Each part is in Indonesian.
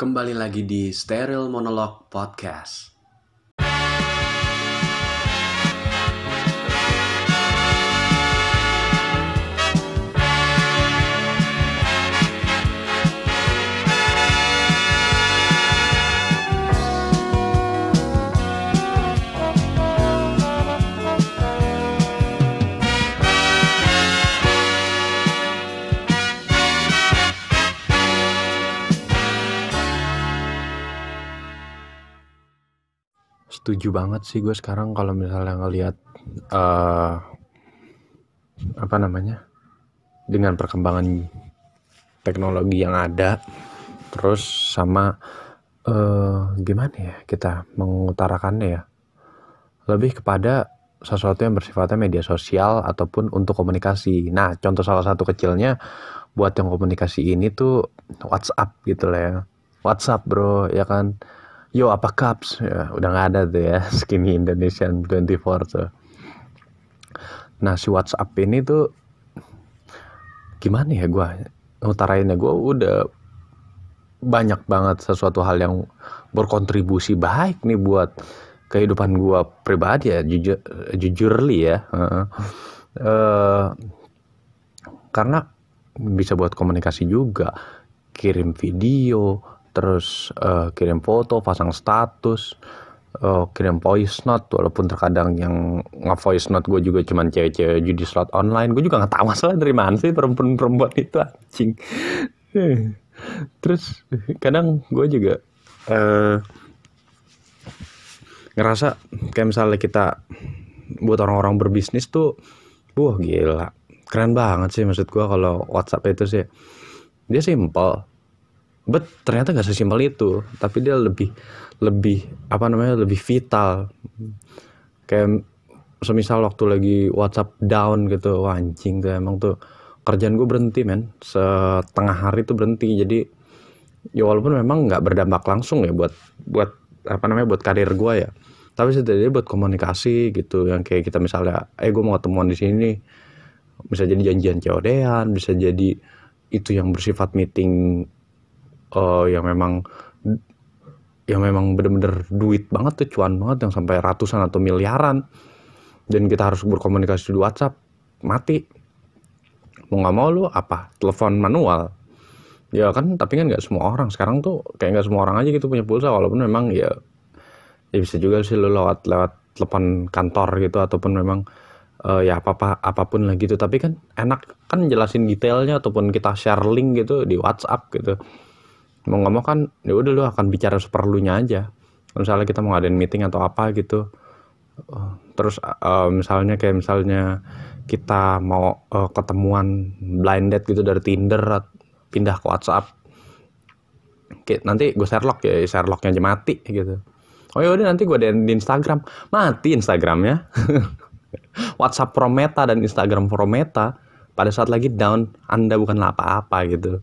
Kembali lagi di Steril Monolog Podcast. Setuju banget sih gue sekarang kalau misalnya ngelihat uh, apa namanya dengan perkembangan teknologi yang ada, terus sama uh, gimana ya kita mengutarakannya ya lebih kepada sesuatu yang bersifatnya media sosial ataupun untuk komunikasi. Nah, contoh salah satu kecilnya buat yang komunikasi ini tuh WhatsApp gitu lah ya. WhatsApp bro, ya kan yo apa cups? Ya udah nggak ada tuh ya skinny Indonesian 24 tuh. Nah si WhatsApp ini tuh gimana ya gue utarainnya gue udah banyak banget sesuatu hal yang berkontribusi baik nih buat kehidupan gue pribadi ya jujur jujurly ya uh, karena bisa buat komunikasi juga kirim video terus uh, kirim foto, pasang status, uh, kirim voice note, walaupun terkadang yang nge-voice note gue juga cuman cewek-cewek judi slot online, gue juga nggak tahu masalah dari mana sih perempuan-perempuan itu anjing. terus kadang gue juga uh, ngerasa kayak misalnya kita buat orang-orang berbisnis tuh, wah gila, keren banget sih maksud gue kalau WhatsApp itu sih. Dia simple but ternyata gak sesimpel itu. Tapi dia lebih lebih apa namanya lebih vital. Kayak semisal waktu lagi WhatsApp down gitu wah anjing tuh emang tuh kerjaan gue berhenti men. Setengah hari tuh berhenti. Jadi ya walaupun memang nggak berdampak langsung ya buat buat apa namanya buat karir gue ya. Tapi setidaknya buat komunikasi gitu yang kayak kita misalnya eh gue mau ketemuan di sini bisa jadi janjian cod bisa jadi itu yang bersifat meeting uh, yang memang yang memang bener-bener duit banget tuh cuan banget yang sampai ratusan atau miliaran. Dan kita harus berkomunikasi di WhatsApp mati. Mau nggak mau lu apa? Telepon manual. Ya kan tapi kan nggak semua orang. Sekarang tuh kayak nggak semua orang aja gitu punya pulsa walaupun memang ya ya bisa juga sih lu lewat lewat telepon kantor gitu ataupun memang uh, ya apa apa apa pun lah gitu. Tapi kan enak kan jelasin detailnya ataupun kita share link gitu di WhatsApp gitu mau nggak mau kan ya udah lu akan bicara seperlunya aja. Misalnya kita mau ngadain meeting atau apa gitu. Uh, terus uh, misalnya kayak misalnya kita mau uh, ketemuan blind date gitu dari Tinder pindah ke WhatsApp. Oke, nanti gue Sherlock ya Sherlocknya aja mati gitu. Oh ya udah nanti gue di Instagram. Mati Instagramnya. WhatsApp Pro Meta dan Instagram Pro Meta pada saat lagi down Anda bukanlah apa-apa gitu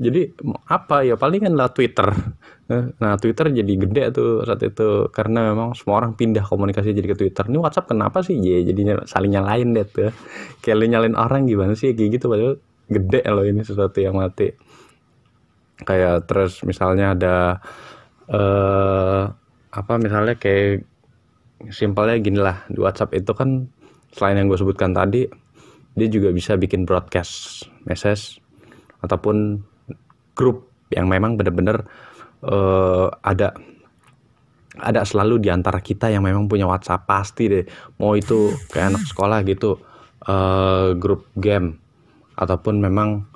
jadi apa? Ya paling kan lah Twitter. Nah Twitter jadi gede tuh saat itu karena memang semua orang pindah komunikasi jadi ke Twitter. Ini WhatsApp kenapa sih? Ya jadinya saling nyalain deh tuh. Kayak nyalain orang gimana sih? Kayak gitu padahal gede loh ini sesuatu yang mati. Kayak terus misalnya ada eh apa misalnya kayak simpelnya gini lah. Di WhatsApp itu kan selain yang gue sebutkan tadi dia juga bisa bikin broadcast message ataupun grup yang memang benar-benar uh, ada ada selalu di antara kita yang memang punya WhatsApp. Pasti deh mau itu kayak anak sekolah gitu uh, grup game ataupun memang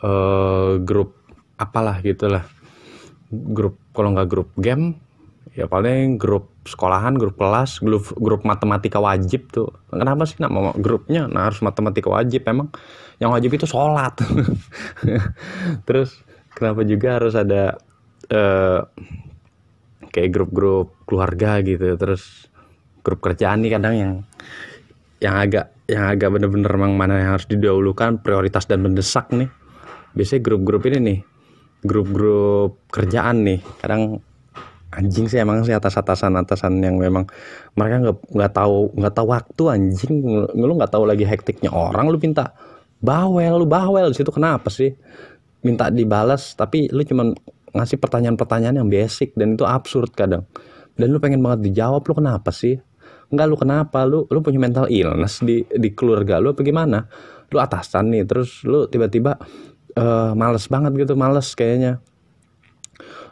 uh, grup apalah gitulah grup kalau nggak grup game ya paling grup sekolahan grup kelas grup grup matematika wajib tuh. Kenapa sih nama grupnya? Nah harus matematika wajib emang. Yang wajib itu sholat. Terus kenapa juga harus ada uh, kayak grup-grup keluarga gitu. Terus grup kerjaan nih kadang yang yang agak yang agak bener-bener memang mana yang harus didahulukan prioritas dan mendesak nih. Biasanya grup-grup ini nih grup-grup kerjaan nih kadang anjing sih emang sih atas atasan atasan yang memang mereka nggak nggak tahu nggak tahu waktu anjing. Lu nggak tahu lagi hektiknya orang lu minta bawel lu bawel. Situ kenapa sih minta dibalas tapi lu cuman ngasih pertanyaan-pertanyaan yang basic dan itu absurd kadang. Dan lu pengen banget dijawab lu kenapa sih? Enggak lu kenapa? Lu lu punya mental illness di di keluarga lu apa gimana? Lu atasan nih terus lu tiba-tiba uh, males banget gitu males kayaknya.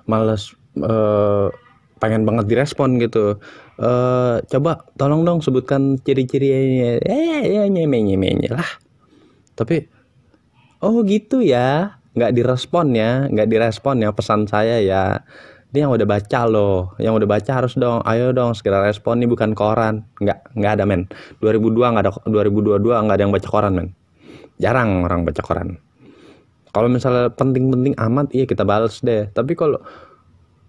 Males uh, pengen banget direspon gitu. Uh, coba tolong dong sebutkan ciri-cirinya eh ya nyeme nyeme lah. Tapi oh gitu ya nggak direspon ya nggak direspon ya pesan saya ya. Ini yang udah baca loh yang udah baca harus dong ayo dong segera respon ini bukan koran. Nggak nggak ada men. 2002 nggak ada 2022 nggak ada yang baca koran men. Jarang orang baca koran. Kalau misalnya penting-penting amat iya kita balas deh. Tapi kalau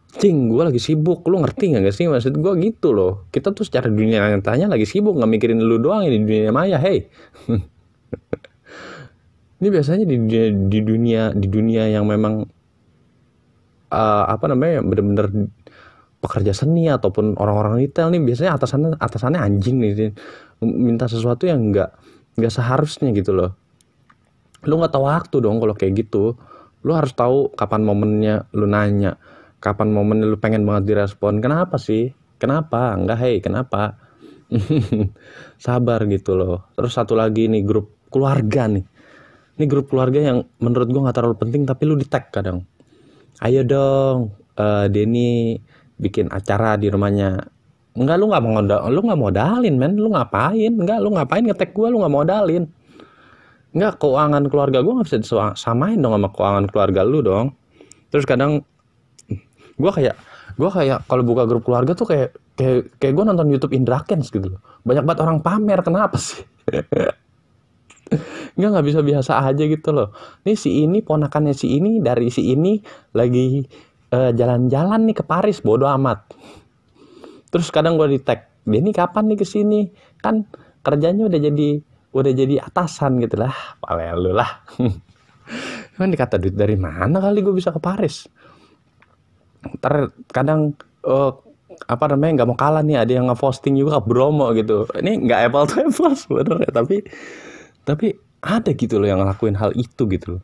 cing gue lagi sibuk lu ngerti gak sih maksud gue gitu loh. Kita tuh secara dunia nyatanya lagi sibuk nggak mikirin lu doang ini dunia maya hey ini biasanya di di dunia di dunia yang memang uh, apa namanya bener-bener pekerja seni ataupun orang-orang retail nih biasanya atasannya atasannya anjing nih minta sesuatu yang nggak nggak seharusnya gitu loh. Lu nggak tahu waktu dong kalau kayak gitu. Lu harus tahu kapan momennya lu nanya kapan momennya lu pengen banget direspon. Kenapa sih? Kenapa? Enggak hei kenapa? Sabar gitu loh. Terus satu lagi nih grup keluarga nih ini grup keluarga yang menurut gua nggak terlalu penting tapi lu di tag kadang. Ayo dong uh, Denny bikin acara di rumahnya. Enggak lu nggak mau lu nggak modalin men. Lu ngapain? Enggak lu ngapain ngetek gue lu nggak modalin enggak keuangan keluarga gue nggak bisa disamain dong sama keuangan keluarga lu dong. Terus kadang gue kayak gue kayak kalau buka grup keluarga tuh kayak kayak kayak gue nonton YouTube Indra Kens gitu loh. Banyak banget orang pamer kenapa sih nggak nggak bisa biasa aja gitu loh. Nih si ini ponakannya si ini dari si ini lagi eh, jalan-jalan nih ke Paris bodo amat. Terus kadang gue di tag dia nih kapan nih ke sini kan kerjanya udah jadi udah jadi atasan gitu lah. Paling lu lah. Kan dikata duit dari mana kali gue bisa ke Paris? Ntar kadang uh, apa namanya nggak mau kalah nih ada yang ngeposting juga Bromo gitu. Ini nggak apple to apple sebenarnya tapi tapi ada gitu loh yang ngelakuin hal itu gitu loh.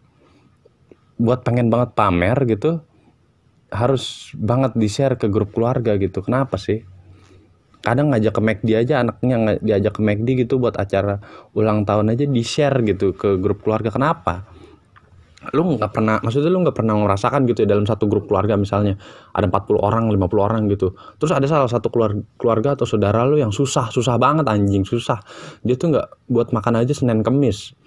Buat pengen banget pamer gitu harus banget di share ke grup keluarga gitu. Kenapa sih? Kadang ngajak ke McD aja anaknya diajak ke McD gitu buat acara ulang tahun aja di share gitu ke grup keluarga. Kenapa? Lu nggak pernah maksudnya lu nggak pernah merasakan gitu ya dalam satu grup keluarga misalnya ada 40 orang 50 orang gitu. Terus ada salah satu keluarga, atau saudara lu yang susah susah banget anjing susah. Dia tuh nggak buat makan aja senin kemis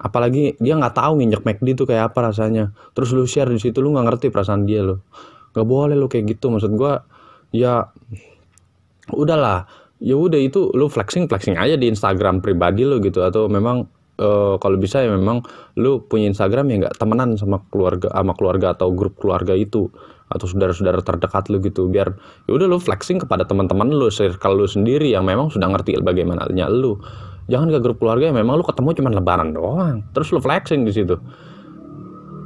apalagi dia nggak tahu nginjek McD itu kayak apa rasanya. Terus lu share di situ lu nggak ngerti perasaan dia lo nggak boleh lu kayak gitu maksud gua ya udahlah. Ya udah itu lu flexing flexing aja di Instagram pribadi lo gitu. Atau memang uh, kalau bisa ya memang lu punya Instagram ya nggak temenan sama keluarga sama keluarga atau grup keluarga itu. Atau saudara-saudara terdekat lu gitu biar ya udah lu flexing kepada teman-teman lu circle lu sendiri yang memang sudah ngerti bagaimana lu jangan ke grup keluarga yang memang lu ketemu cuma lebaran doang. Terus lu flexing di situ.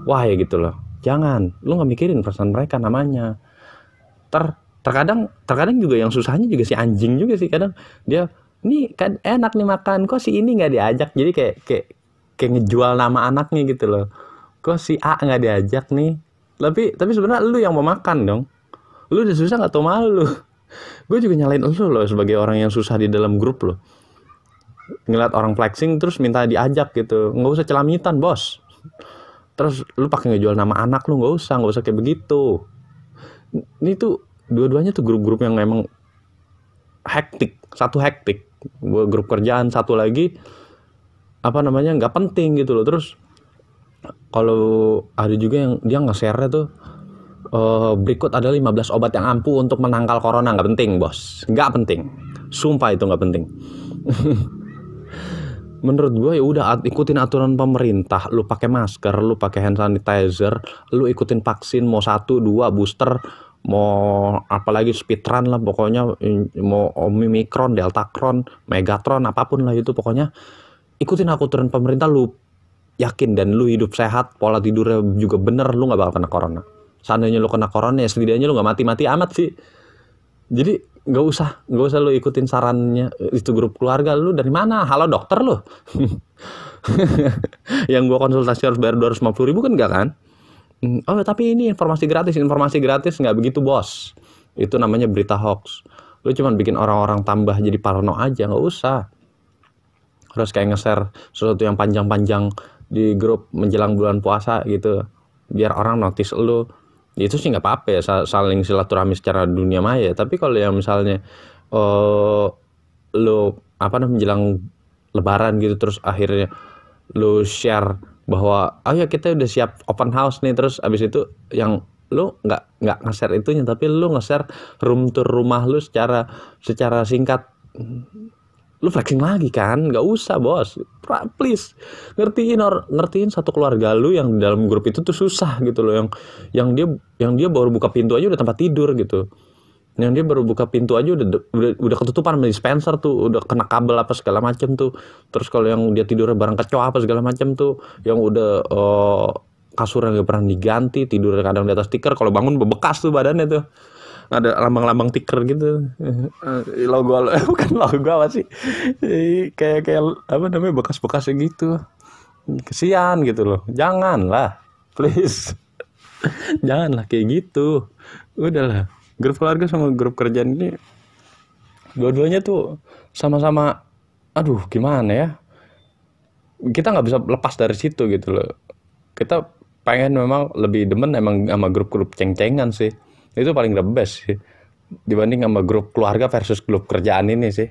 Wah ya gitu loh. Jangan. Lu nggak mikirin perasaan mereka namanya. Ter terkadang terkadang juga yang susahnya juga si anjing juga sih. Kadang dia ini kan enak nih makan. Kok si ini nggak diajak? Jadi kayak kayak kayak ngejual nama anaknya gitu loh. Kok si A nggak diajak nih? Tapi tapi sebenarnya lu yang mau makan dong. Lu udah susah nggak tau malu? Gue juga nyalain lu loh sebagai orang yang susah di dalam grup loh ngeliat orang flexing terus minta diajak gitu. Nggak usah celamitan bos. Terus lu pakai ngejual nama anak lu nggak usah nggak usah kayak begitu. Ini tuh dua-duanya tuh grup-grup yang emang hektik satu hektik. Grup kerjaan satu lagi apa namanya nggak penting gitu loh. Terus kalau ada juga yang dia nge-share tuh uh, berikut ada 15 obat yang ampuh untuk menangkal corona. Nggak penting bos. Nggak penting. Sumpah itu nggak penting menurut gue ya udah ikutin aturan pemerintah. Lu pakai masker lu pakai hand sanitizer lu ikutin vaksin mau satu dua booster mau apalagi speedrun lah pokoknya mau omikron deltacron megatron apa pun lah itu pokoknya. Ikutin aturan pemerintah lu yakin dan lu hidup sehat pola tidurnya juga bener lu nggak bakal kena corona. Seandainya lu kena corona ya setidaknya lu nggak mati-mati amat sih. Jadi nggak usah nggak usah lu ikutin sarannya itu grup keluarga lu dari mana? Halo dokter lu. Yang gua konsultasi harus bayar dua ratus ribu kan enggak kan? "Hmm, oh tapi ini informasi gratis informasi gratis nggak begitu bos. Itu namanya berita hoax. Lu cuman bikin orang-orang tambah jadi parno aja nggak usah. Terus kayak nge-share sesuatu yang panjang-panjang di grup menjelang bulan puasa gitu biar orang notice lu itu sih nggak apa-apa ya sa- saling silaturahmi secara dunia maya. Tapi kalau yang misalnya eh lu apa namanya menjelang lebaran gitu terus akhirnya lu share bahwa oh ya kita udah siap open house nih. Terus abis itu yang lu nggak nggak nge-share itunya tapi lu nge-share room tour rumah lu secara secara singkat lu flexing lagi kan? Nggak usah bos. Please. Ngertiin or ngertiin satu keluarga lu yang di dalam grup itu tuh susah gitu loh. Yang yang dia yang dia baru buka pintu aja udah tempat tidur gitu. Yang dia baru buka pintu aja udah udah, udah ketutupan sama dispenser tuh. Udah kena kabel apa segala macem tuh. Terus kalau yang dia tidurnya bareng kecoa apa segala macem tuh yang udah eh, kasurnya nggak pernah diganti tidurnya kadang di atas tikar kalau bangun bebekas tuh badannya tuh ada lambang-lambang tiker gitu. Eh, logo bukan logo apa sih? Kayak kayak apa namanya bekas-bekasnya gitu. Kesian gitu loh. Janganlah please. Janganlah kayak gitu. Udahlah. Grup keluarga sama grup kerjaan ini dua-duanya tuh sama-sama aduh gimana ya? Kita nggak bisa lepas dari situ gitu loh. Kita pengen memang lebih demen emang sama grup-grup ceng-cengan sih itu paling the best sih dibanding sama grup keluarga versus grup kerjaan ini sih